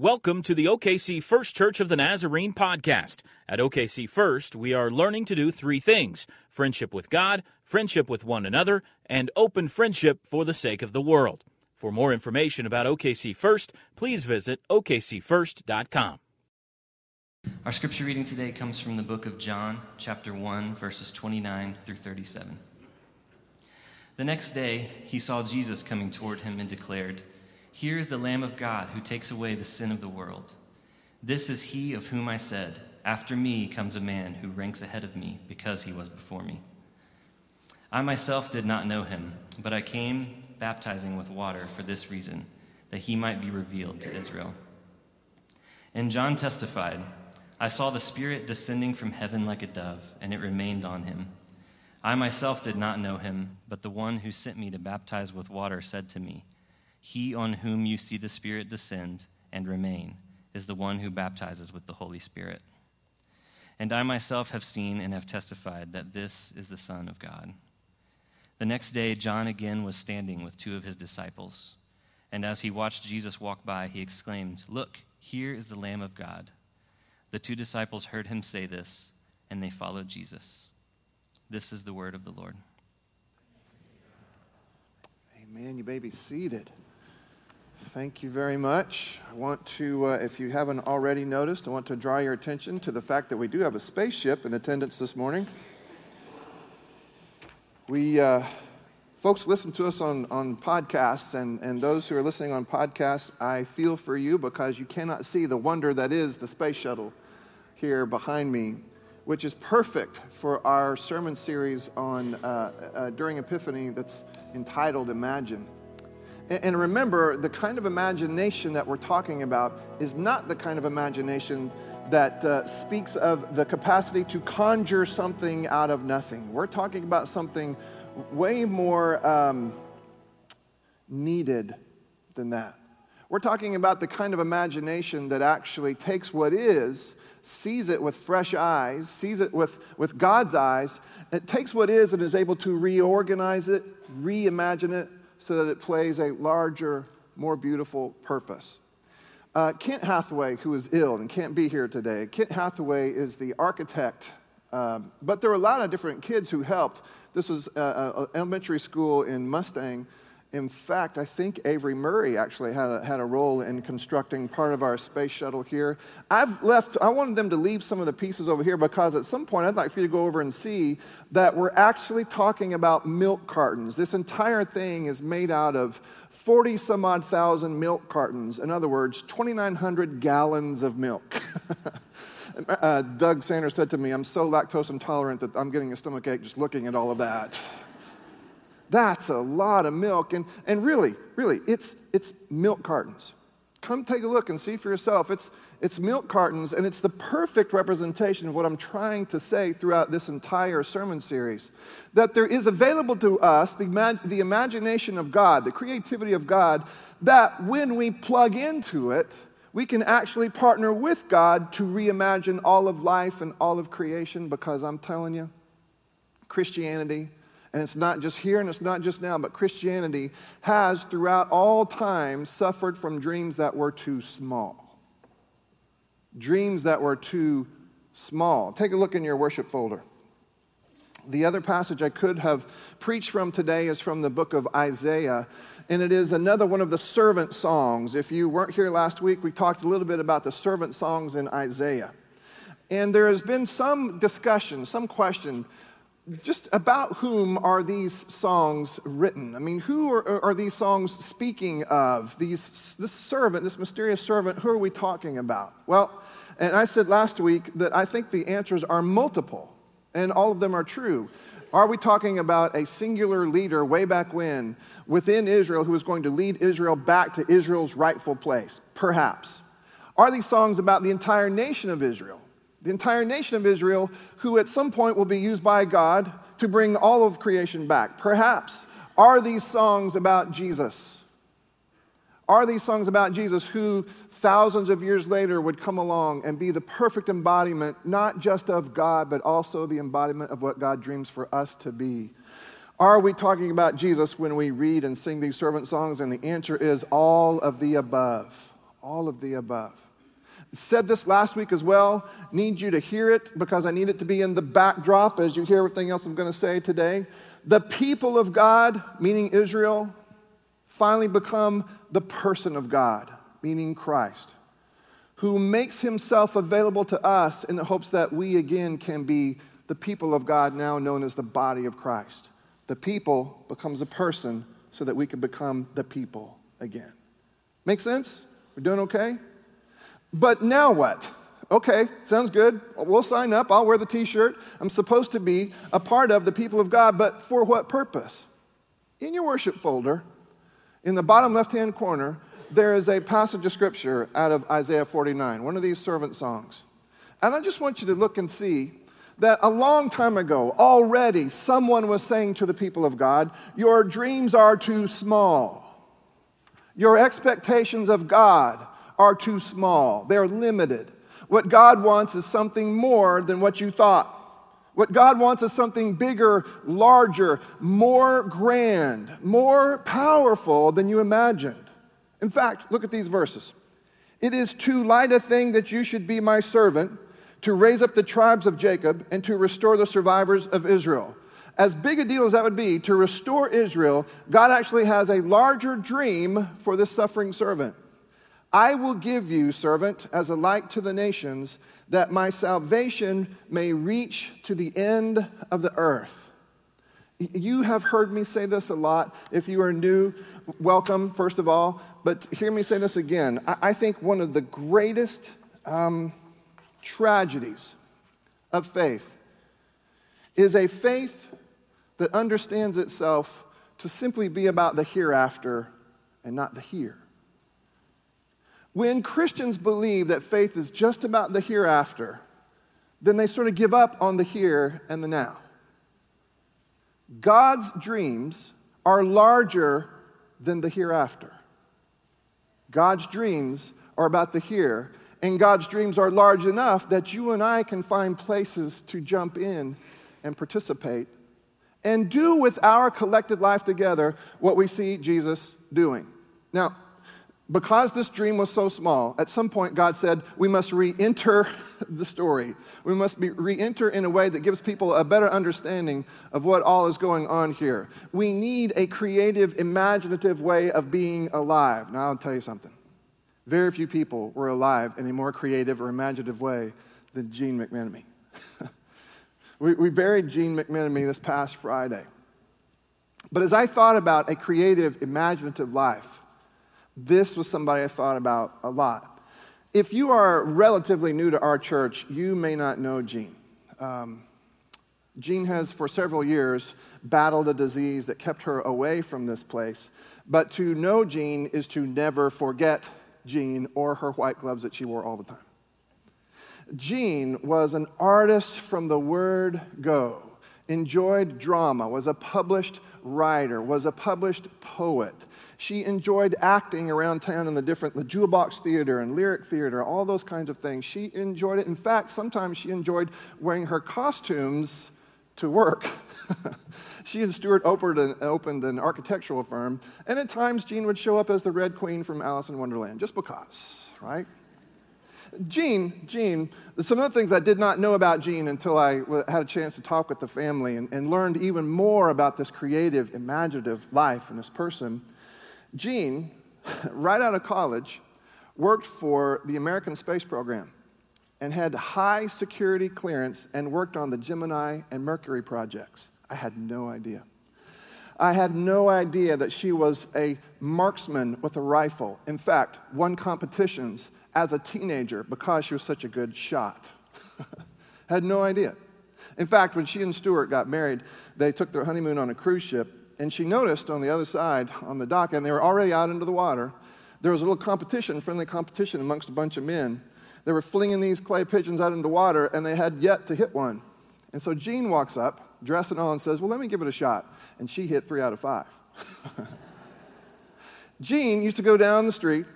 Welcome to the OKC First Church of the Nazarene podcast. At OKC First, we are learning to do three things friendship with God, friendship with one another, and open friendship for the sake of the world. For more information about OKC First, please visit okcfirst.com. Our scripture reading today comes from the book of John, chapter 1, verses 29 through 37. The next day, he saw Jesus coming toward him and declared, here is the Lamb of God who takes away the sin of the world. This is he of whom I said, After me comes a man who ranks ahead of me because he was before me. I myself did not know him, but I came baptizing with water for this reason, that he might be revealed to Israel. And John testified, I saw the Spirit descending from heaven like a dove, and it remained on him. I myself did not know him, but the one who sent me to baptize with water said to me, he on whom you see the Spirit descend and remain is the one who baptizes with the Holy Spirit. And I myself have seen and have testified that this is the Son of God. The next day, John again was standing with two of his disciples. And as he watched Jesus walk by, he exclaimed, Look, here is the Lamb of God. The two disciples heard him say this, and they followed Jesus. This is the word of the Lord. Amen. You may be seated. Thank you very much. I want to, uh, if you haven't already noticed, I want to draw your attention to the fact that we do have a spaceship in attendance this morning. We, uh, folks listen to us on, on podcasts, and, and those who are listening on podcasts, I feel for you because you cannot see the wonder that is the space shuttle here behind me, which is perfect for our sermon series on uh, uh during Epiphany that's entitled Imagine. And remember, the kind of imagination that we're talking about is not the kind of imagination that uh, speaks of the capacity to conjure something out of nothing. We're talking about something way more um, needed than that. We're talking about the kind of imagination that actually takes what is, sees it with fresh eyes, sees it with, with God's eyes, it takes what is and is able to reorganize it, reimagine it, so that it plays a larger, more beautiful purpose. Uh, Kent Hathaway, who is ill and can't be here today, Kent Hathaway is the architect, um, but there were a lot of different kids who helped. This was an uh, uh, elementary school in Mustang in fact, I think Avery Murray actually had a, had a role in constructing part of our space shuttle here. I've left, I wanted them to leave some of the pieces over here because at some point I'd like for you to go over and see that we're actually talking about milk cartons. This entire thing is made out of 40 some odd thousand milk cartons. In other words, 2,900 gallons of milk. uh, Doug Sanders said to me, I'm so lactose intolerant that I'm getting a stomach ache just looking at all of that. That's a lot of milk. And, and really, really, it's, it's milk cartons. Come take a look and see for yourself. It's, it's milk cartons, and it's the perfect representation of what I'm trying to say throughout this entire sermon series. That there is available to us the, the imagination of God, the creativity of God, that when we plug into it, we can actually partner with God to reimagine all of life and all of creation because I'm telling you, Christianity and it's not just here and it's not just now, but Christianity has throughout all time suffered from dreams that were too small. Dreams that were too small. Take a look in your worship folder. The other passage I could have preached from today is from the book of Isaiah, and it is another one of the servant songs. If you weren't here last week, we talked a little bit about the servant songs in Isaiah. And there has been some discussion, some question just about whom are these songs written? I mean, who are, are, these songs speaking of? These, this servant, this mysterious servant, who are we talking about? Well, and I said last week that I think the answers are multiple, and all of them are true. Are we talking about a singular leader way back when within Israel who is going to lead Israel back to Israel's rightful place? Perhaps. Are these songs about the entire nation of Israel? The entire nation of Israel, who at some point will be used by God to bring all of creation back. Perhaps. Are these songs about Jesus? Are these songs about Jesus who thousands of years later would come along and be the perfect embodiment, not just of God, but also the embodiment of what God dreams for us to be? Are we talking about Jesus when we read and sing these servant songs? And the answer is all of the above All of the above. Said this last week as well. Need you to hear it because I need it to be in the backdrop as you hear everything else I'm going to say today. The people of God, meaning Israel, finally become the person of God, meaning Christ, who makes himself available to us in the hopes that we again can be the people of God, now known as the body of Christ. The people becomes a person so that we can become the people again. Make sense? We're doing okay? But now what? Okay, sounds good. We'll sign up. I'll wear the t shirt. I'm supposed to be a part of the people of God, but for what purpose? In your worship folder, in the bottom left hand corner, there is a passage of scripture out of Isaiah 49, one of these servant songs. And I just want you to look and see that a long time ago, already, someone was saying to the people of God, Your dreams are too small. Your expectations of God are too small. They're limited. What God wants is something more than what you thought. What God wants is something bigger, larger, more grand, more powerful than you imagined. In fact, look at these verses. It is too light a thing that you should be my servant to raise up the tribes of Jacob and to restore the survivors of Israel. As big a deal as that would be to restore Israel, God actually has a larger dream for this suffering servant. I will give you, servant, as a light to the nations, that my salvation may reach to the end of the earth. You have heard me say this a lot. If you are new, welcome, first of all. But hear me say this again. I think one of the greatest um, tragedies of faith is a faith that understands itself to simply be about the hereafter and not the here. When Christians believe that faith is just about the hereafter, then they sort of give up on the here and the now. God's dreams are larger than the hereafter. God's dreams are about the here and God's dreams are large enough that you and I can find places to jump in and participate and do with our collected life together what we see Jesus doing. Now, because this dream was so small, at some point God said, we must re enter the story. We must re enter in a way that gives people a better understanding of what all is going on here. We need a creative, imaginative way of being alive. Now, I'll tell you something. Very few people were alive in a more creative or imaginative way than Jean McMenemy. we, we buried Jean McMenemy this past Friday. But as I thought about a creative, imaginative life, this was somebody I thought about a lot. If you are relatively new to our church, you may not know Jean. Um, Jean has, for several years, battled a disease that kept her away from this place. But to know Jean is to never forget Jean or her white gloves that she wore all the time. Jean was an artist from the word go, enjoyed drama, was a published writer, was a published poet. She enjoyed acting around town in the different, the Jewel Box Theater and Lyric Theater, all those kinds of things. She enjoyed it. In fact, sometimes she enjoyed wearing her costumes to work. she and Stuart opened an, architectural firm, and at times Jean would show up as the Red Queen from Alice in Wonderland, just because, right? Jean, Jean, some of the things I did not know about Jean until I had a chance to talk with the family and, and learned even more about this creative, imaginative life in this person. Jean, right out of college, worked for the American Space Program and had high security clearance and worked on the Gemini and Mercury projects. I had no idea. I had no idea that she was a marksman with a rifle. In fact, won competitions as a teenager because she was such a good shot. had no idea. In fact, when she and Stuart got married, they took their honeymoon on a cruise ship, and she noticed on the other side, on the dock, and they were already out into the water, there was a little competition, friendly competition amongst a bunch of men. They were flinging these clay pigeons out into the water, and they had yet to hit one. And so Jean walks up, dressed and all, and says, Well, let me give it a shot. And she hit three out of five. Jean used to go down the street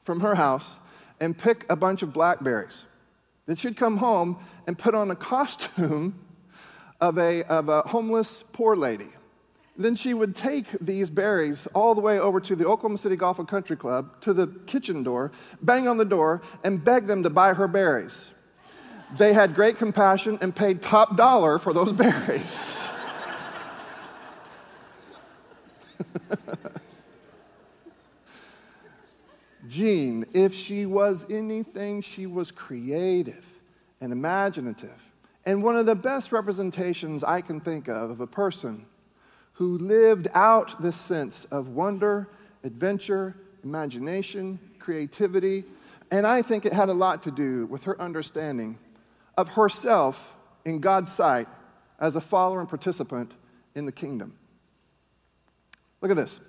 from her house and pick a bunch of blackberries. Then she'd come home and put on a costume of a, of a homeless poor lady then she would take these berries all the way over to the Oklahoma City Golf and Country Club, to the kitchen door, bang on the door, and beg them to buy her berries. They had great compassion and paid top dollar for those berries. Jean, if she was anything, she was creative and imaginative. And one of the best representations I can think of of a person who lived out this sense of wonder, adventure, imagination, creativity. And I think it had a lot to do with her understanding of herself in God's sight as a follower and participant in the kingdom. Look at this.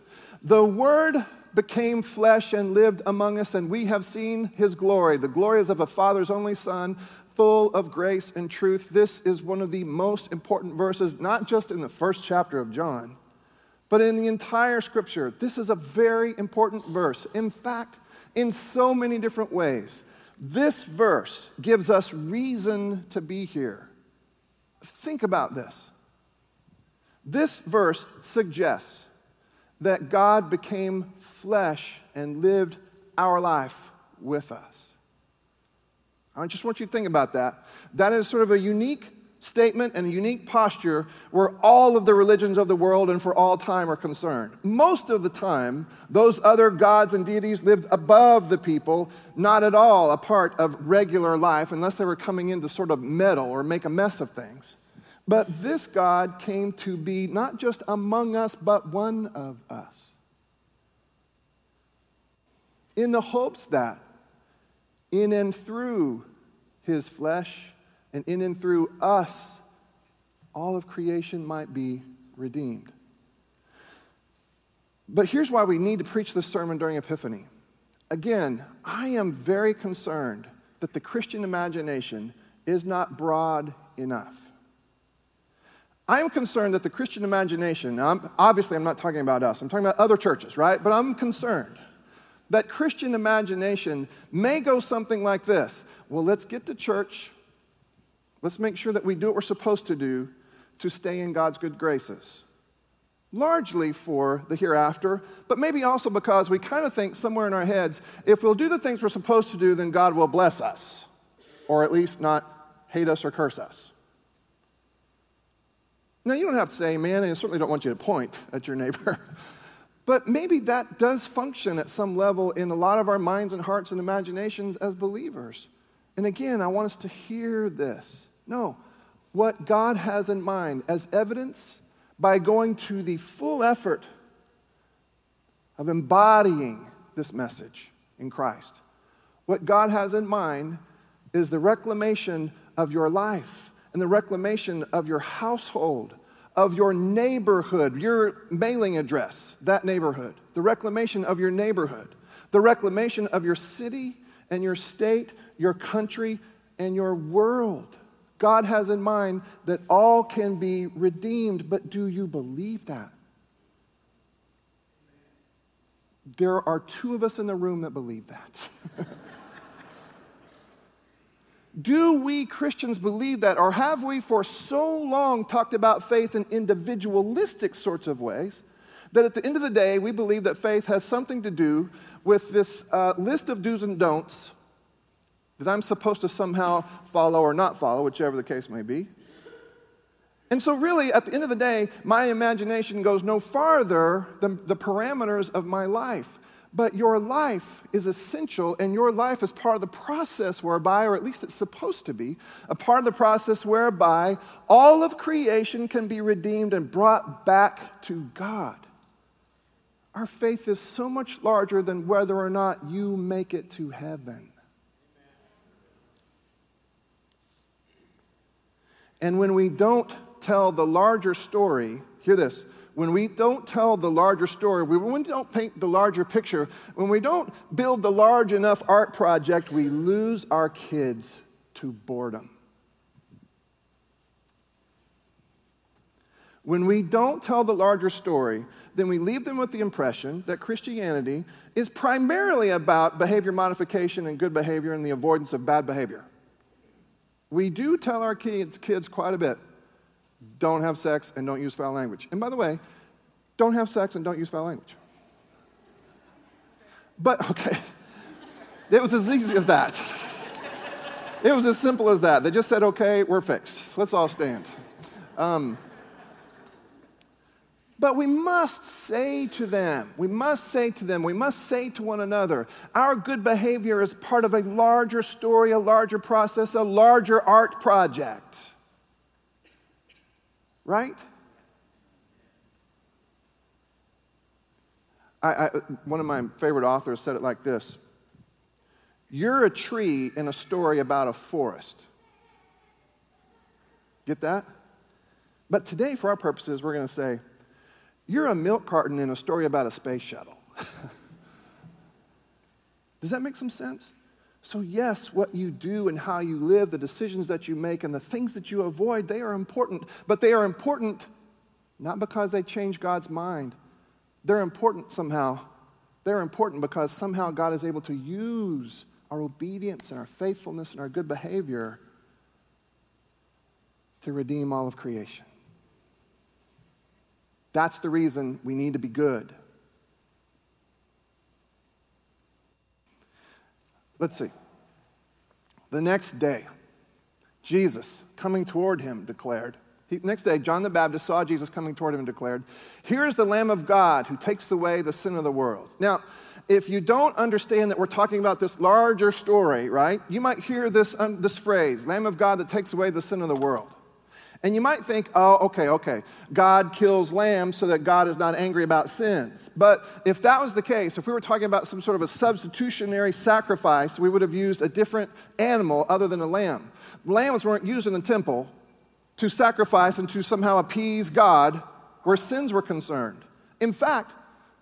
The Word became flesh and lived among us, and we have seen his glory. The glory is of a Father's only Son, full of grace and truth. This is one of the most important verses, not just in the first chapter of John, but in the entire scripture. This is a very important verse. In fact, in so many different ways, this verse gives us reason to be here. Think about this. This verse suggests that God became flesh and lived our life with us. I just want you to think about that. That is sort of a unique statement and a unique posture where all of the religions of the world and for all time are concerned. Most of the time, those other gods and deities lived above the people, not at all a part of regular life, unless they were coming in to sort of meddle or make a mess of things. But this God came to be not just among us, but one of us. In the hopes that in and through his flesh and in and through us, all of creation might be redeemed. But here's why we need to preach this sermon during Epiphany. Again, I am very concerned that the Christian imagination is not broad enough. I am concerned that the Christian imagination, I'm, obviously I'm not talking about us, I'm talking about other churches, right? But I'm concerned that Christian imagination may go something like this Well, let's get to church, let's make sure that we do what we're supposed to do to stay in God's good graces. Largely for the hereafter, but maybe also because we kind of think somewhere in our heads if we'll do the things we're supposed to do, then God will bless us, or at least not hate us or curse us. Now, you don't have to say amen, and I certainly don't want you to point at your neighbor. But maybe that does function at some level in a lot of our minds and hearts and imaginations as believers. And again, I want us to hear this. No, what God has in mind as evidence by going to the full effort of embodying this message in Christ. What God has in mind is the reclamation of your life and the reclamation of your household, of your neighborhood, your mailing address, that neighborhood, the reclamation of your neighborhood, the reclamation of your city and your state, your country, and your world. God has in mind that all can be redeemed, but do you believe that? There are two of us in the room that believe that. Do we Christians believe that, or have we for so long talked about faith in individualistic sorts of ways that at the end of the day we believe that faith has something to do with this uh, list of do's and don'ts that I'm supposed to somehow follow or not follow, whichever the case may be? And so, really, at the end of the day, my imagination goes no farther than the parameters of my life. But your life is essential, and your life is part of the process whereby, or at least it's supposed to be, a part of the process whereby all of creation can be redeemed and brought back to God. Our faith is so much larger than whether or not you make it to heaven. And when we don't tell the larger story, hear this when we don't tell the larger story, when we don't paint the larger picture, when we don't build the large enough art project, we lose our kids to boredom. When we don't tell the larger story, then we leave them with the impression that Christianity is primarily about behavior modification and good behavior and the avoidance of bad behavior. We do tell our kids, kids quite a bit don't have sex, and don't use foul language. And by the way, don't have sex and don't use foul language. But, okay, it was as easy as that. It was as simple as that. They just said, okay, we're fixed. Let's all stand. Um, but we must say to them, we must say to them, we must say to one another, our good behavior is part of a larger story, a larger process, a larger art project. Right? I, I, one of my favorite authors said it like this You're a tree in a story about a forest. Get that? But today, for our purposes, we're going to say, You're a milk carton in a story about a space shuttle. Does that make some sense? So, yes, what you do and how you live, the decisions that you make, and the things that you avoid, they are important. But they are important not because they change God's mind, they're important somehow. They're important because somehow God is able to use our obedience and our faithfulness and our good behavior to redeem all of creation. That's the reason we need to be good. Let's see. The next day, Jesus, coming toward him, declared, he, next day, John the Baptist saw Jesus coming toward him and declared, Here is the Lamb of God who takes away the sin of the world. Now, if you don't understand that we're talking about this larger story, right, you might hear this, um, this phrase, Lamb of God that takes away the sin of the world. And you might think, oh, okay, okay, God kills lambs so that God is not angry about sins. But if that was the case, if we were talking about some sort of a substitutionary sacrifice, we would have used a different animal other than a lamb. Lambs weren't used in the temple, to sacrifice and to somehow appease God where sins were concerned. In fact,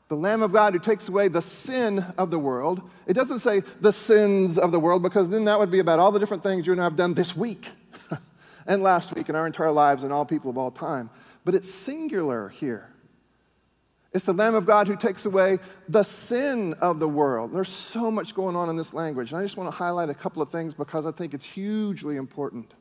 the Lamb of God who takes away the sin of the world, it doesn't say the sins of the world because then that would be about all the different things you and I have done this week and last week in our entire lives and all people of all time. But it's singular here. It's the Lamb of God who takes away the sin of the world. There's so much going on in this language. And I just want to highlight a couple of things because I think it's hugely important.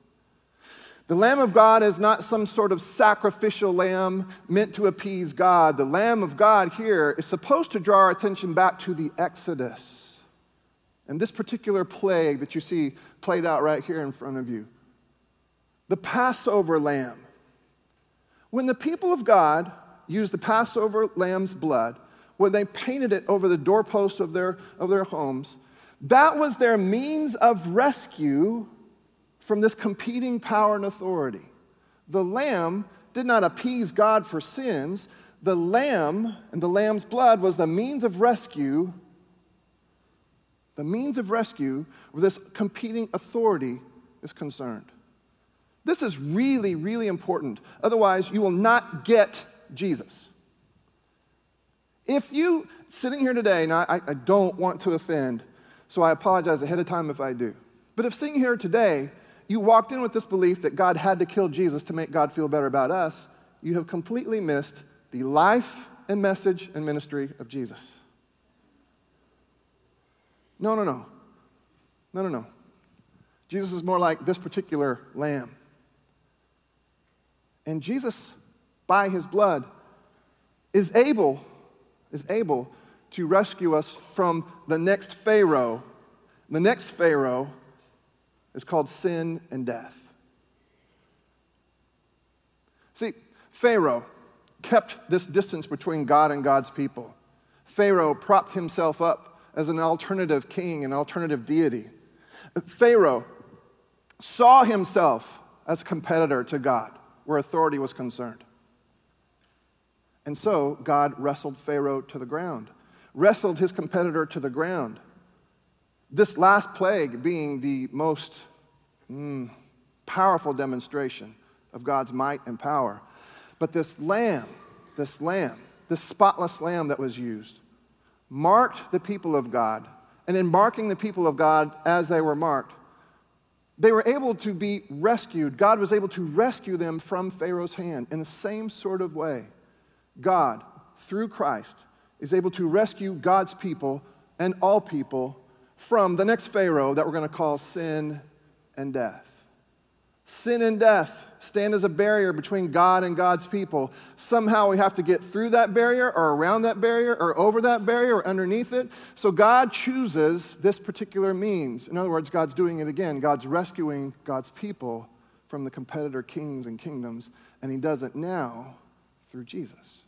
The Lamb of God is not some sort of sacrificial lamb meant to appease God. The Lamb of God here is supposed to draw our attention back to the Exodus and this particular plague that you see played out right here in front of you. The Passover lamb. When the people of God used the Passover lamb's blood, when they painted it over the doorposts of their, of their homes, that was their means of rescue from this competing power and authority. The lamb did not appease God for sins. The lamb and the lamb's blood was the means of rescue, the means of rescue where this competing authority is concerned. This is really, really important. Otherwise, you will not get Jesus. If you, sitting here today, now I, I don't want to offend, so I apologize ahead of time if I do. But if sitting here today, you walked in with this belief that God had to kill Jesus to make God feel better about us, you have completely missed the life and message and ministry of Jesus. No, no, no. No, no, no. Jesus is more like this particular lamb. And Jesus, by his blood, is able, is able to rescue us from the next Pharaoh. The next Pharaoh is called sin and death. See, Pharaoh kept this distance between God and God's people. Pharaoh propped himself up as an alternative king, an alternative deity. Pharaoh saw himself as a competitor to God where authority was concerned. And so God wrestled Pharaoh to the ground, wrestled his competitor to the ground. This last plague being the most mm, powerful demonstration of God's might and power. But this lamb, this lamb, this spotless lamb that was used, marked the people of God. And in marking the people of God as they were marked, they were able to be rescued. God was able to rescue them from Pharaoh's hand in the same sort of way. God, through Christ, is able to rescue God's people and all people from the next Pharaoh that we're going to call sin and death. Sin and death stand as a barrier between God and God's people. Somehow we have to get through that barrier or around that barrier or over that barrier or underneath it. So God chooses this particular means. In other words, God's doing it again. God's rescuing God's people from the competitor kings and kingdoms, and He does it now through Jesus.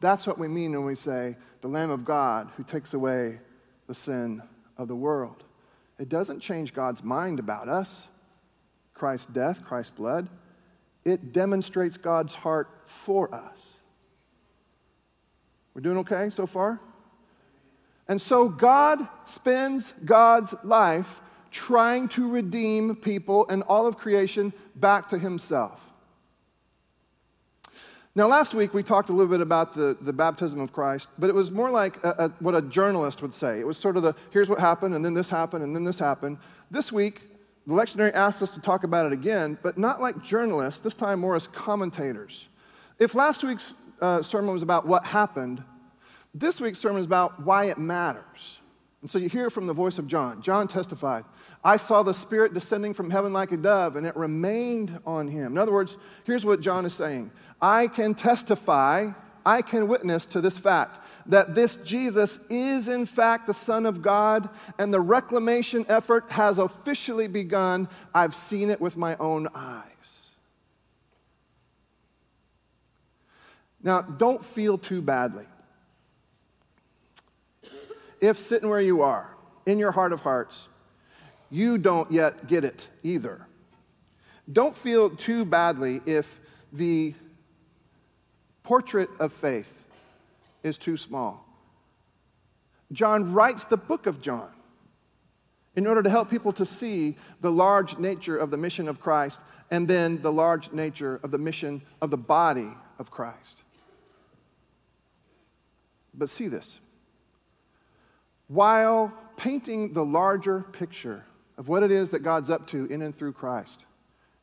That's what we mean when we say, the Lamb of God who takes away the sin of the world. It doesn't change God's mind about us, Christ's death, Christ's blood. It demonstrates God's heart for us. We're doing okay so far? And so God spends God's life trying to redeem people and all of creation back to himself. Now, last week we talked a little bit about the, the baptism of Christ, but it was more like a, a, what a journalist would say. It was sort of the here's what happened, and then this happened, and then this happened. This week, the lectionary asks us to talk about it again, but not like journalists, this time more as commentators. If last week's uh, sermon was about what happened, this week's sermon is about why it matters. And so you hear from the voice of John. John testified, I saw the Spirit descending from heaven like a dove, and it remained on him. In other words, here's what John is saying I can testify, I can witness to this fact that this Jesus is, in fact, the Son of God, and the reclamation effort has officially begun. I've seen it with my own eyes. Now, don't feel too badly. If sitting where you are, in your heart of hearts, you don't yet get it either. Don't feel too badly if the portrait of faith is too small. John writes the book of John in order to help people to see the large nature of the mission of Christ and then the large nature of the mission of the body of Christ. But see this. While painting the larger picture of what it is that God's up to in and through Christ,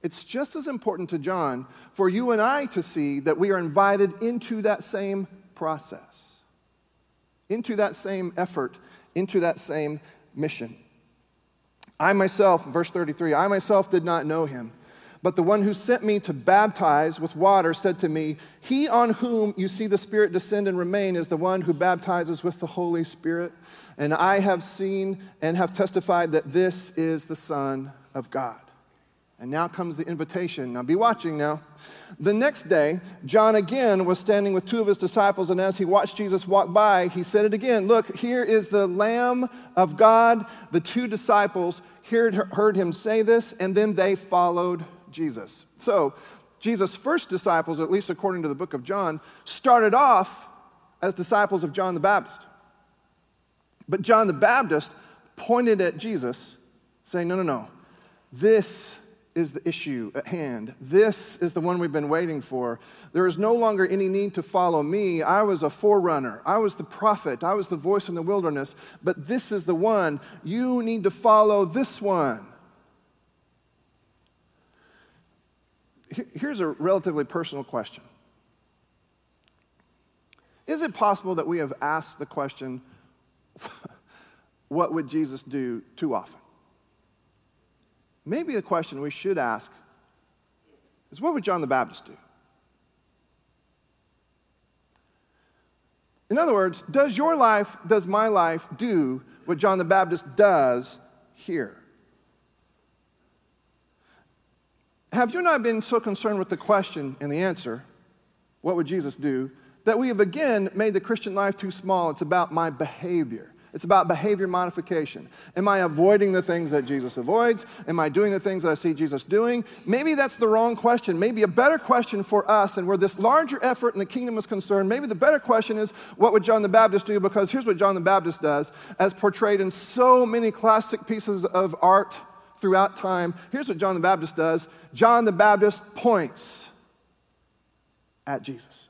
it's just as important to John for you and I to see that we are invited into that same process, into that same effort, into that same mission. I myself, verse 33, I myself did not know him. But the one who sent me to baptize with water said to me, He on whom you see the Spirit descend and remain is the one who baptizes with the Holy Spirit. And I have seen and have testified that this is the Son of God. And now comes the invitation. Now be watching now. The next day, John again was standing with two of his disciples, and as he watched Jesus walk by, he said it again Look, here is the Lamb of God. The two disciples heard, heard him say this, and then they followed Jesus. So, Jesus' first disciples, at least according to the book of John, started off as disciples of John the Baptist. But John the Baptist pointed at Jesus, saying, No, no, no. This is the issue at hand. This is the one we've been waiting for. There is no longer any need to follow me. I was a forerunner. I was the prophet. I was the voice in the wilderness. But this is the one. You need to follow this one. Here's a relatively personal question Is it possible that we have asked the question, What would Jesus do too often? Maybe the question we should ask is what would John the Baptist do? In other words, does your life, does my life do what John the Baptist does here? Have you not been so concerned with the question and the answer, what would Jesus do, that we have again made the Christian life too small? It's about my behavior. It's about behavior modification. Am I avoiding the things that Jesus avoids? Am I doing the things that I see Jesus doing? Maybe that's the wrong question. Maybe a better question for us, and where this larger effort in the kingdom is concerned, maybe the better question is what would John the Baptist do? Because here's what John the Baptist does, as portrayed in so many classic pieces of art throughout time. Here's what John the Baptist does John the Baptist points at Jesus.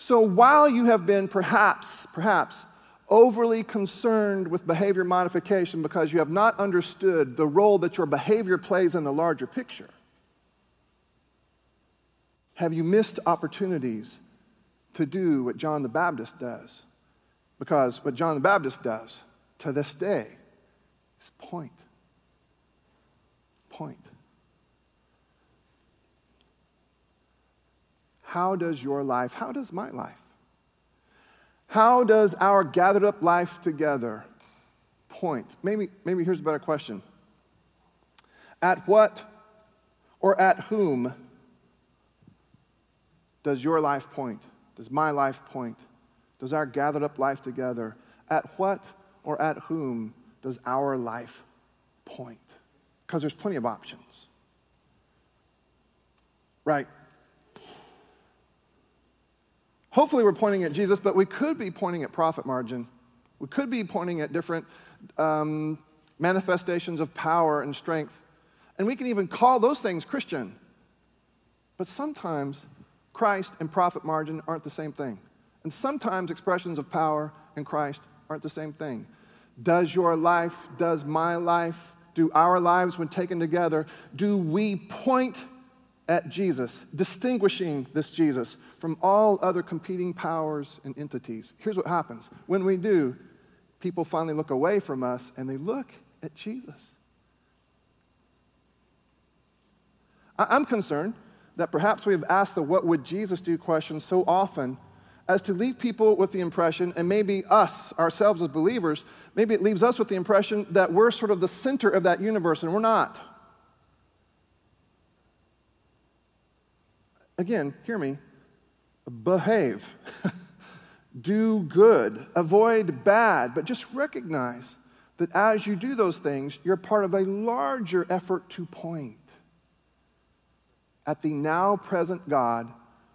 So while you have been perhaps, perhaps, overly concerned with behavior modification because you have not understood the role that your behavior plays in the larger picture, have you missed opportunities to do what John the Baptist does? Because what John the Baptist does to this day is point. Point. How does your life, how does my life, how does our gathered up life together point? Maybe, maybe here's a better question. At what or at whom does your life point? Does my life point? Does our gathered up life together? At what or at whom does our life point? Because there's plenty of options. Right? Hopefully, we're pointing at Jesus, but we could be pointing at profit margin. We could be pointing at different um, manifestations of power and strength. And we can even call those things Christian. But sometimes Christ and profit margin aren't the same thing. And sometimes expressions of power and Christ aren't the same thing. Does your life, does my life, do our lives, when taken together, do we point at Jesus, distinguishing this Jesus from all other competing powers and entities? Here's what happens when we do, people finally look away from us and they look at Jesus. I'm concerned that perhaps we have asked the what would Jesus do question so often as to leave people with the impression, and maybe us, ourselves as believers, maybe it leaves us with the impression that we're sort of the center of that universe, and we're not. Again, hear me. Behave. do good. Avoid bad. But just recognize that as you do those things, you're part of a larger effort to point at the now present God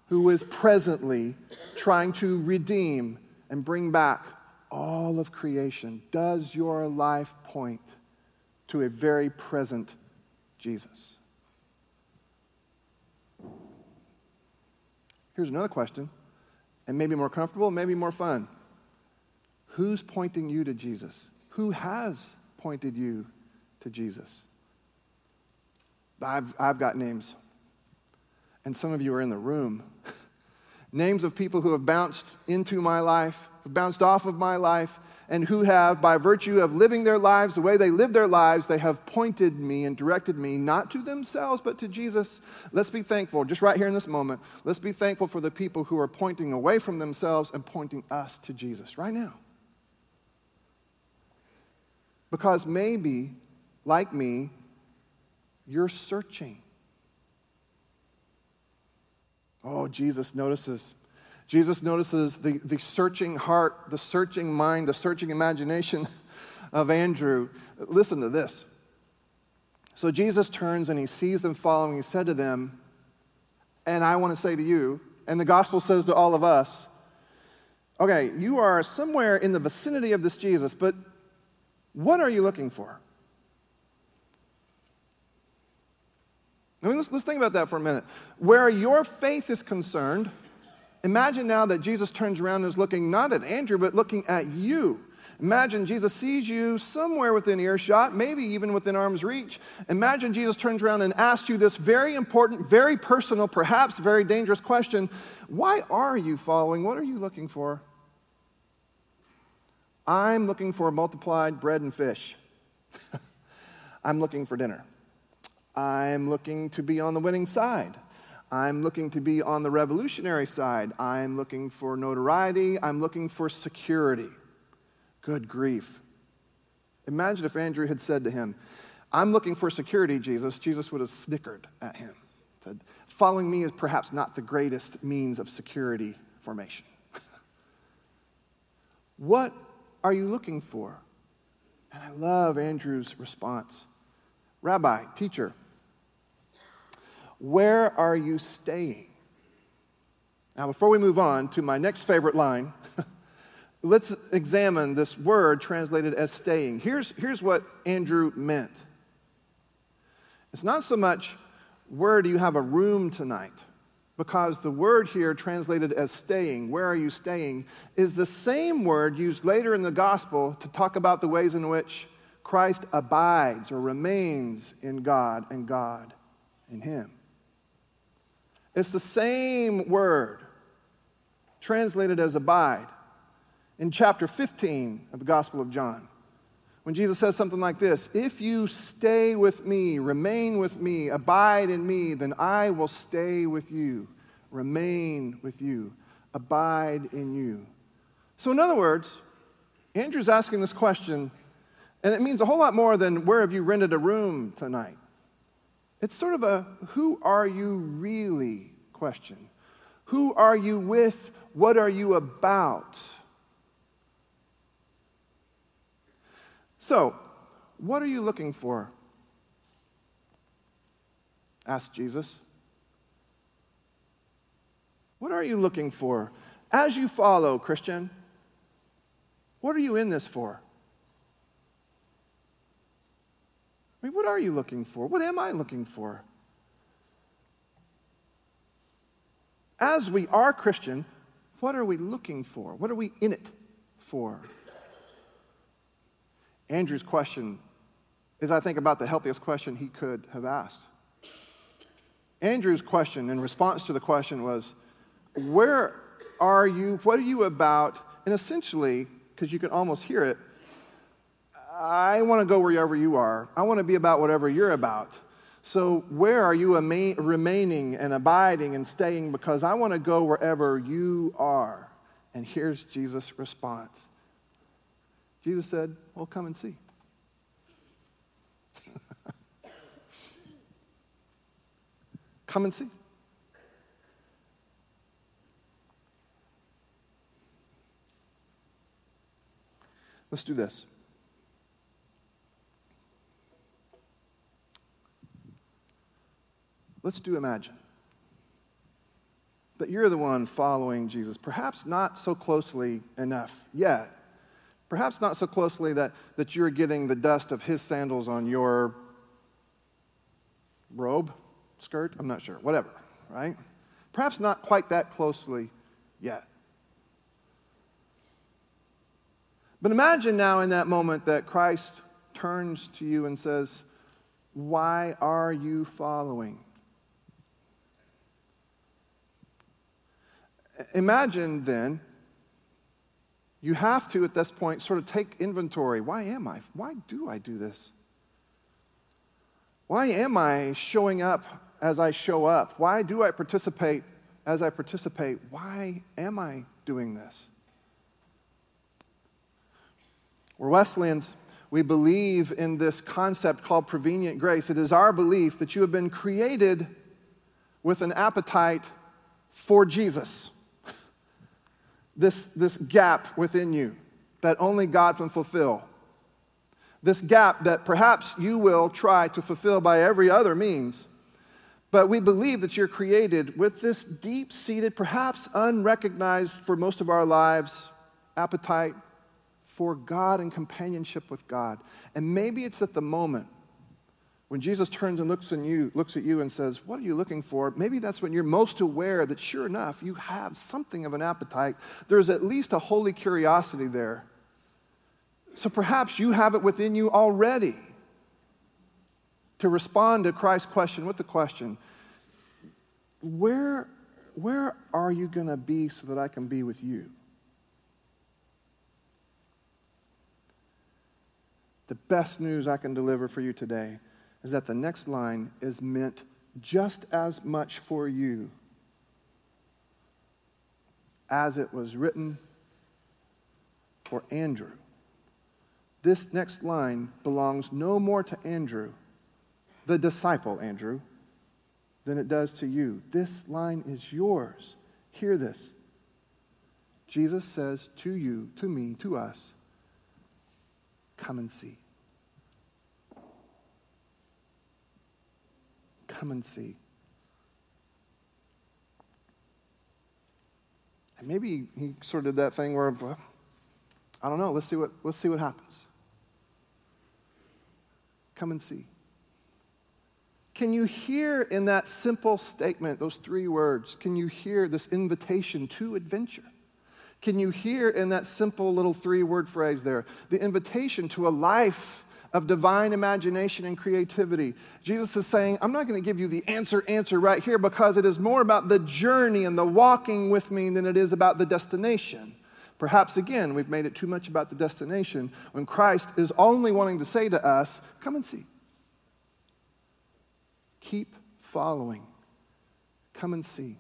who is presently trying to redeem and bring back all of creation. Does your life point to a very present Jesus? Here's another question, and maybe more comfortable, maybe more fun. Who's pointing you to Jesus? Who has pointed you to Jesus? I've, I've got names and some of you are in the room. Names of people who have bounced into my life, bounced off of my life, and who have, by virtue of living their lives the way they live their lives, they have pointed me and directed me not to themselves, but to Jesus. Let's be thankful, just right here in this moment, let's be thankful for the people who are pointing away from themselves and pointing us to Jesus right now. Because maybe, like me, you're searching. Oh, Jesus notices. Jesus notices the, the searching heart, the searching mind, the searching imagination of Andrew. Listen to this. So Jesus turns and he sees them following. He said to them, and I want to say to you, and the gospel says to all of us, okay, you are somewhere in the vicinity of this Jesus, but what are you looking for? I mean, let's, let's think about that for a minute. Where your faith is concerned, imagine now that Jesus turns around and is looking not at Andrew, but looking at you. Imagine Jesus sees you somewhere within earshot, maybe even within arm's reach. Imagine Jesus turns around and asks you this very important, very personal, perhaps very dangerous question Why are you following? What are you looking for? I'm looking for multiplied bread and fish. I'm looking for dinner. I'm looking to be on the winning side. I'm looking to be on the revolutionary side. I'm looking for notoriety. I'm looking for security. Good grief. Imagine if Andrew had said to him, I'm looking for security, Jesus. Jesus would have snickered at him. Said, Following me is perhaps not the greatest means of security formation. what are you looking for? And I love Andrew's response Rabbi, teacher, where are you staying? Now, before we move on to my next favorite line, let's examine this word translated as staying. Here's, here's what Andrew meant it's not so much where do you have a room tonight, because the word here translated as staying, where are you staying, is the same word used later in the gospel to talk about the ways in which Christ abides or remains in God and God in Him. It's the same word translated as abide in chapter 15 of the Gospel of John, when Jesus says something like this If you stay with me, remain with me, abide in me, then I will stay with you, remain with you, abide in you. So, in other words, Andrew's asking this question, and it means a whole lot more than where have you rented a room tonight? It's sort of a who are you really question. Who are you with? What are you about? So, what are you looking for? asked Jesus. What are you looking for? As you follow, Christian, what are you in this for? Mean, what are you looking for? What am I looking for? As we are Christian, what are we looking for? What are we in it for? Andrew's question is, I think, about the healthiest question he could have asked. Andrew's question, in response to the question, was, Where are you? What are you about? And essentially, because you can almost hear it, I want to go wherever you are. I want to be about whatever you're about. So, where are you remaining and abiding and staying? Because I want to go wherever you are. And here's Jesus' response Jesus said, Well, come and see. come and see. Let's do this. Let's do imagine that you're the one following Jesus, perhaps not so closely enough yet Perhaps not so closely that, that you're getting the dust of his sandals on your robe, skirt, I'm not sure, whatever, right? Perhaps not quite that closely yet. But imagine now in that moment that Christ turns to you and says, Why are you following? Imagine then you have to, at this point, sort of take inventory. Why am I? Why do I do this? Why am I showing up as I show up? Why do I participate as I participate? Why am I doing this? We're Wesleyans. We believe in this concept called prevenient grace. It is our belief that you have been created with an appetite for Jesus this, this gap within you that only God can fulfill. This gap that perhaps you will try to fulfill by every other means. But we believe that you're created with this deep seated, perhaps unrecognized for most of our lives, appetite for God and companionship with God. And maybe it's at the moment when Jesus turns and looks, you, looks at you and says, What are you looking for? Maybe that's when you're most aware that sure enough, you have something of an appetite. There's at least a holy curiosity there. So perhaps you have it within you already to respond to Christ's question with the question Where, where are you going to be so that I can be with you? The best news I can deliver for you today is that the next line is meant just as much for you as it was written for Andrew. This next line belongs no more to Andrew, the disciple Andrew, than it does to you. This line is yours. Hear this. Jesus says to you, to me, to us, come and see. Come and see. And maybe he sort of did that thing where, well, I don't know, let's see what, let's see what happens. Come and see. Can you hear in that simple statement, those three words, can you hear this invitation to adventure? Can you hear in that simple little three word phrase there the invitation to a life of divine imagination and creativity. Jesus is saying, I'm not going to give you the answer, answer right here because it is more about the journey and the walking with me than it is about the destination. Perhaps again, we've made it too much about the destination when Christ is only wanting to say to us, Come and see. Keep following. Come and see.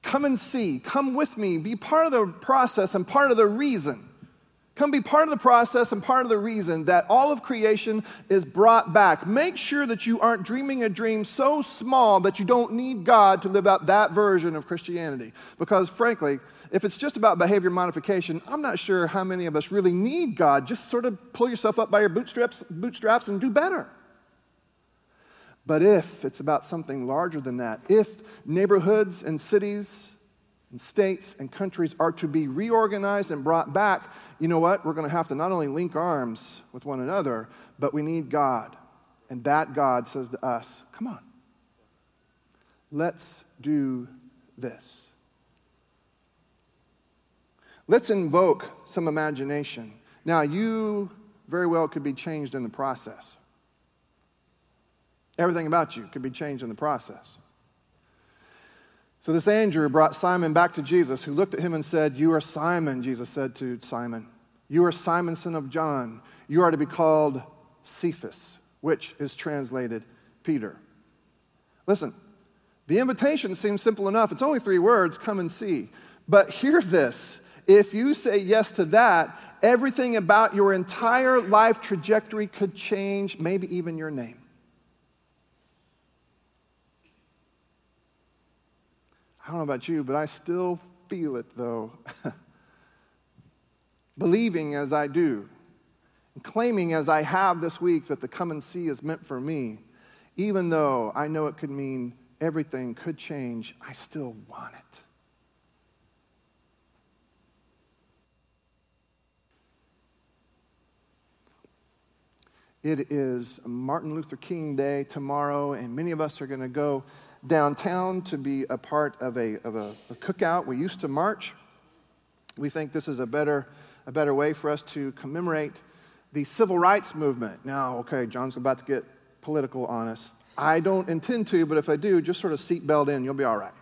Come and see. Come with me. Be part of the process and part of the reason. Come be part of the process and part of the reason that all of creation is brought back. Make sure that you aren't dreaming a dream so small that you don't need God to live out that version of Christianity. Because, frankly, if it's just about behavior modification, I'm not sure how many of us really need God. Just sort of pull yourself up by your bootstraps, bootstraps and do better. But if it's about something larger than that, if neighborhoods and cities and states and countries are to be reorganized and brought back, you know what? We're going to have to not only link arms with one another, but we need God. And that God says to us, come on, let's do this. Let's invoke some imagination. Now, you very well could be changed in the process. Everything about you could be changed in the process. So this Andrew brought Simon back to Jesus, who looked at him and said, You are Simon, Jesus said to Simon. You are Simon, son of John. You are to be called Cephas, which is translated Peter. Listen, the invitation seems simple enough. It's only three words come and see. But hear this if you say yes to that, everything about your entire life trajectory could change, maybe even your name. I don't know about you, but I still feel it though. Believing as I do, and claiming as I have this week that the come and see is meant for me, even though I know it could mean everything could change, I still want it. It is Martin Luther King Day tomorrow, and many of us are going to go downtown to be a part of a, of a, a cookout. We used to march. We think this is a better, a better way for us to commemorate the civil rights movement. Now, okay, John's about to get political on us. I don't intend to, but if I do, just sort of seatbelt in, you'll be all right.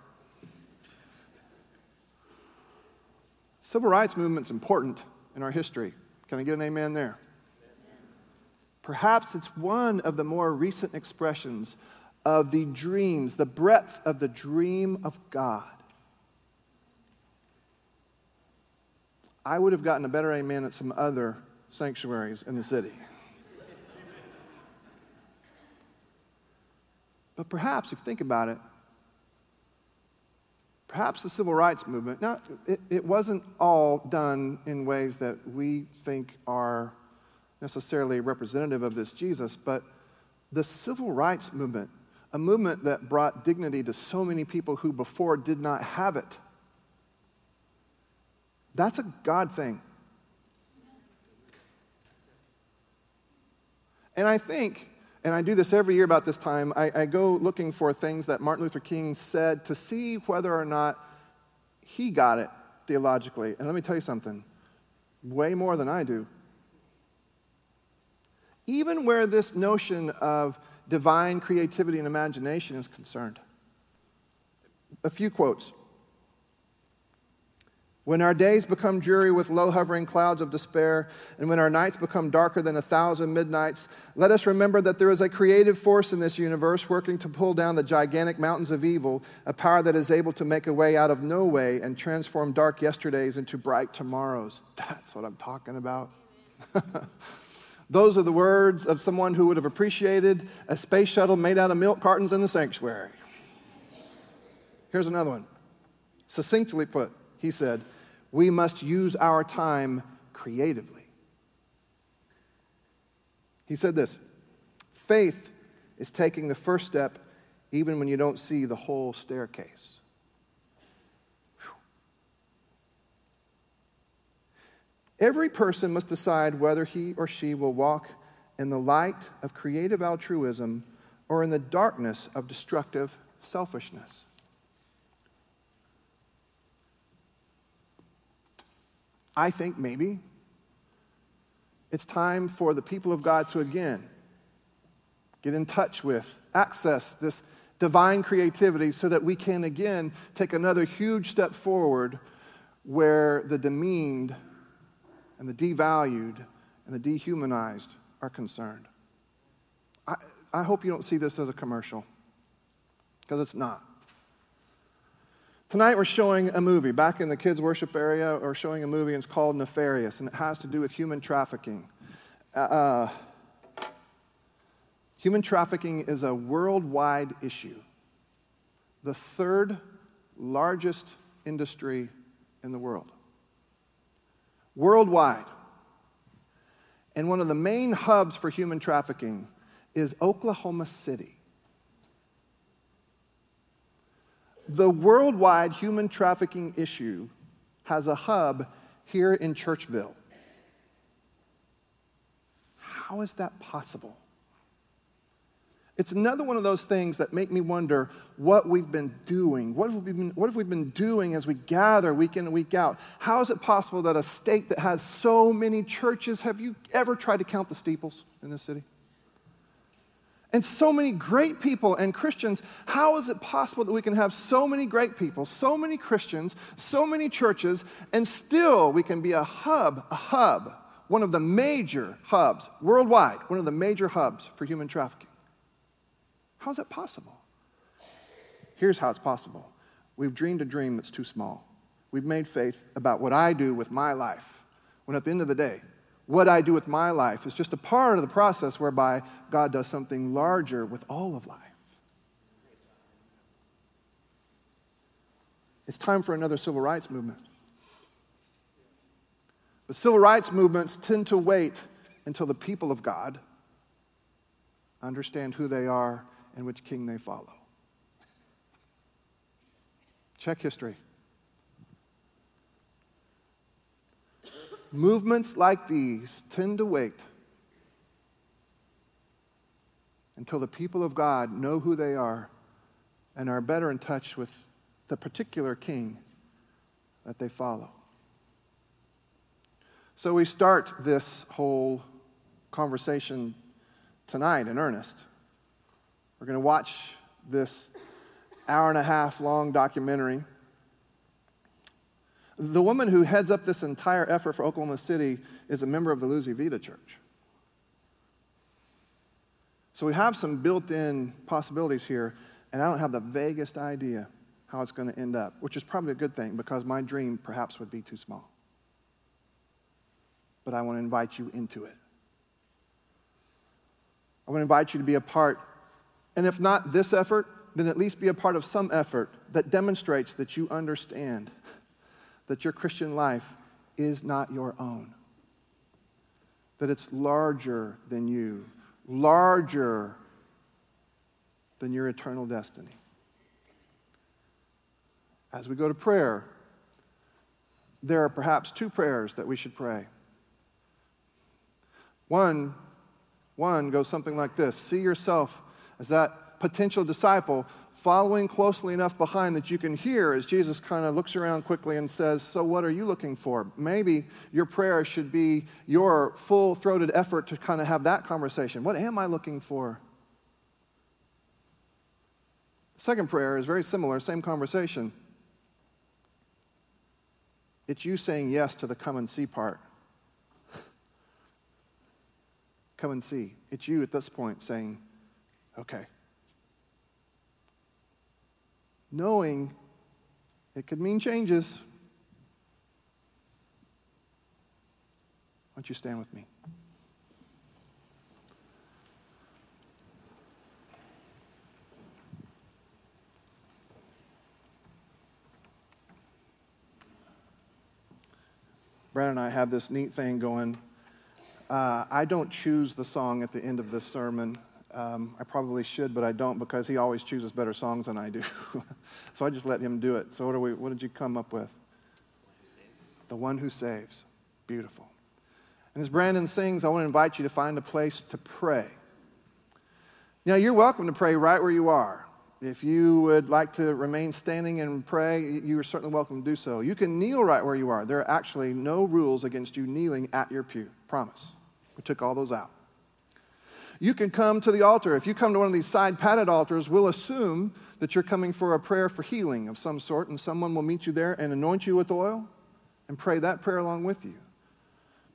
Civil rights movement's important in our history. Can I get an amen there? Perhaps it's one of the more recent expressions of the dreams, the breadth of the dream of God. I would have gotten a better amen at some other sanctuaries in the city. But perhaps, if you think about it, perhaps the civil rights movement, now, it, it wasn't all done in ways that we think are necessarily representative of this Jesus, but the civil rights movement a movement that brought dignity to so many people who before did not have it. That's a God thing. And I think, and I do this every year about this time, I, I, go looking for things that Martin Luther King said to see whether or not he got it theologically. And let me tell you something way more than I do. Even where this notion of divine creativity and imagination is concerned. A few quotes. When our days become dreary with low hovering clouds of despair, and when our nights become darker than a thousand midnights, let us remember that there is a creative force in this universe working to pull down the gigantic mountains of evil, a power that is able to make a way out of no way and transform dark yesterdays into bright tomorrows. That's what I'm talking about. Those are the words of someone who would have appreciated a space shuttle made out of milk cartons in the sanctuary. Here's another one. Succinctly put, he said, We must use our time creatively. He said this faith is taking the first step even when you don't see the whole staircase. Every person must decide whether he or she will walk in the light of creative altruism or in the darkness of destructive selfishness. I think maybe it's time for the people of God to again get in touch with, access this divine creativity so that we can again take another huge step forward where the demeaned and the devalued and the dehumanized are concerned. I, I hope you don't see this as a commercial, because it's not. Tonight we're showing a movie. Back in the kids' worship area, we're showing a movie, and it's called Nefarious, and it has to do with human trafficking. Uh, uh human trafficking is a worldwide issue, the third largest industry in the world. Worldwide. And one of the main hubs for human trafficking is Oklahoma City. The worldwide human trafficking issue has a hub here in Churchville. How is that possible? It's another one of those things that make me wonder what we've been doing. What have we been, what have we been doing as we gather week in and week out? How is it possible that a state that has so many churches, have you ever tried to count the steeples in this city? And so many great people and Christians, how is it possible that we can have so many great people, so many Christians, so many churches, and still we can be a hub, a hub, one of the major hubs worldwide, one of the major hubs for human trafficking? How is that possible? Here's how it's possible we've dreamed a dream that's too small. We've made faith about what I do with my life, when at the end of the day, what I do with my life is just a part of the process whereby God does something larger with all of life. It's time for another civil rights movement. But civil rights movements tend to wait until the people of God understand who they are and which king they follow. Check history. Movements like these tend to wait until the people of God know who they are and are better in touch with the particular king that they follow. So we start this whole conversation tonight in earnest we're going to watch this hour and a half long documentary. The woman who heads up this entire effort for Oklahoma City is a member of the Luz y Vida Church. So we have some built in possibilities here, and I don't have the vaguest idea how it's going to end up, which is probably a good thing because my dream perhaps would be too small. But I want to invite you into it. I want to invite you to be a part and if not this effort, then at least be a part of some effort that demonstrates that you understand that your Christian life is not your own, that it's larger than you, larger than your eternal destiny. As we go to prayer, there are perhaps two prayers that we should pray. One, one goes something like this See yourself as that potential disciple following closely enough behind that you can hear as Jesus kind of looks around quickly and says, So, what are you looking for? Maybe your prayer should be your full throated effort to kind of have that conversation. What am I looking for? Second prayer is very similar, same conversation. It's you saying yes to the come and see part. come and see. It's you at this point saying, Okay. Knowing it could mean changes. Why don't you stand with me? Brad and I have this neat thing going. Uh, I don't choose the song at the end of this sermon. Um, I probably should, but I don't because he always chooses better songs than I do. so I just let him do it. So what, we, what did you come up with? The one who saves. Beautiful. And as Brandon sings, I want to invite you to find a place to pray. Now, you're welcome to pray right where you are. If you would like to remain standing and pray, you are certainly welcome to do so. You can kneel right where you are. There are actually no rules against you kneeling at your pew. Promise. We took all those out. You can come to the altar. If you come to one of these side padded altars, we'll assume that you're coming for a prayer for healing of some sort, and someone will meet you there and anoint you with oil. and pray that prayer along with you.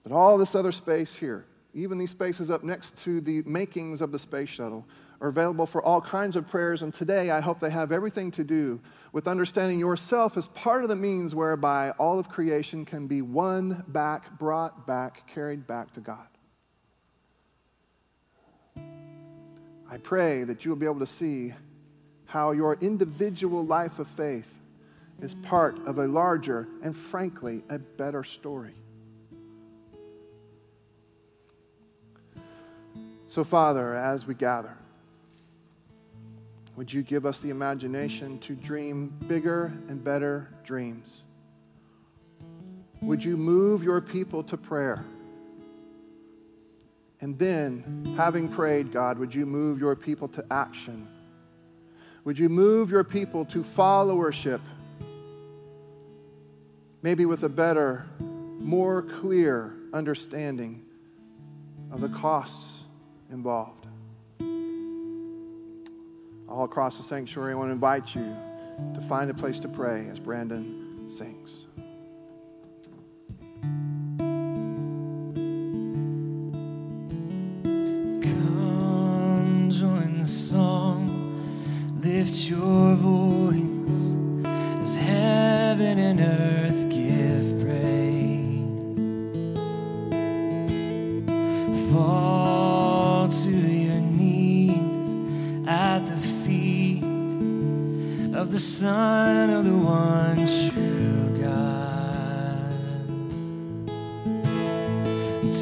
But all this other space here, even these spaces up next to the makings of the space shuttle, are available for all kinds of prayers. And today, I hope they have everything to do with understanding yourself as part of the means whereby all of creation can be won back, brought back, carried back to God. I pray that you'll be able to see how your individual life of faith is part of a larger and, frankly, a better story. So, Father, as we gather, would you give us the imagination to dream bigger and better dreams? Would you move your people to prayer? And then, having prayed, God, would you move your people to action? Would you move your people to followership? Maybe with a better, more clear understanding of the costs involved. All across the sanctuary, I want to invite you to find a place to pray as Brandon sings. Lift your voice as heaven and earth give praise. Fall to your knees at the feet of the Son of the one true God.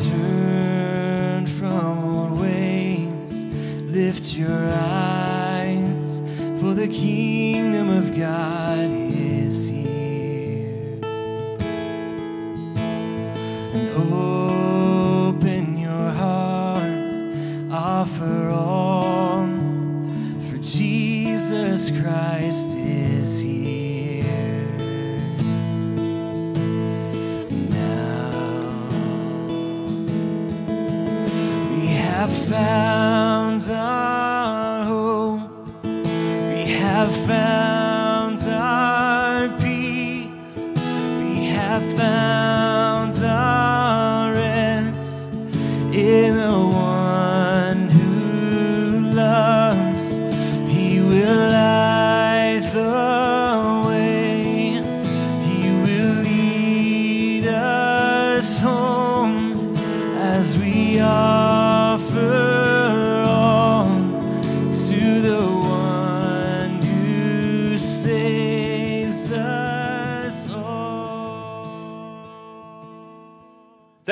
Turn from old ways, lift your eyes kingdom of God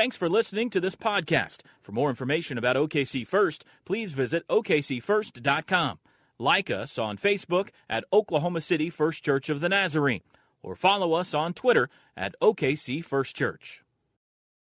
Thanks for listening to this podcast. For more information about OKC First, please visit OKCFirst.com. Like us on Facebook at Oklahoma City First Church of the Nazarene, or follow us on Twitter at OKC First Church.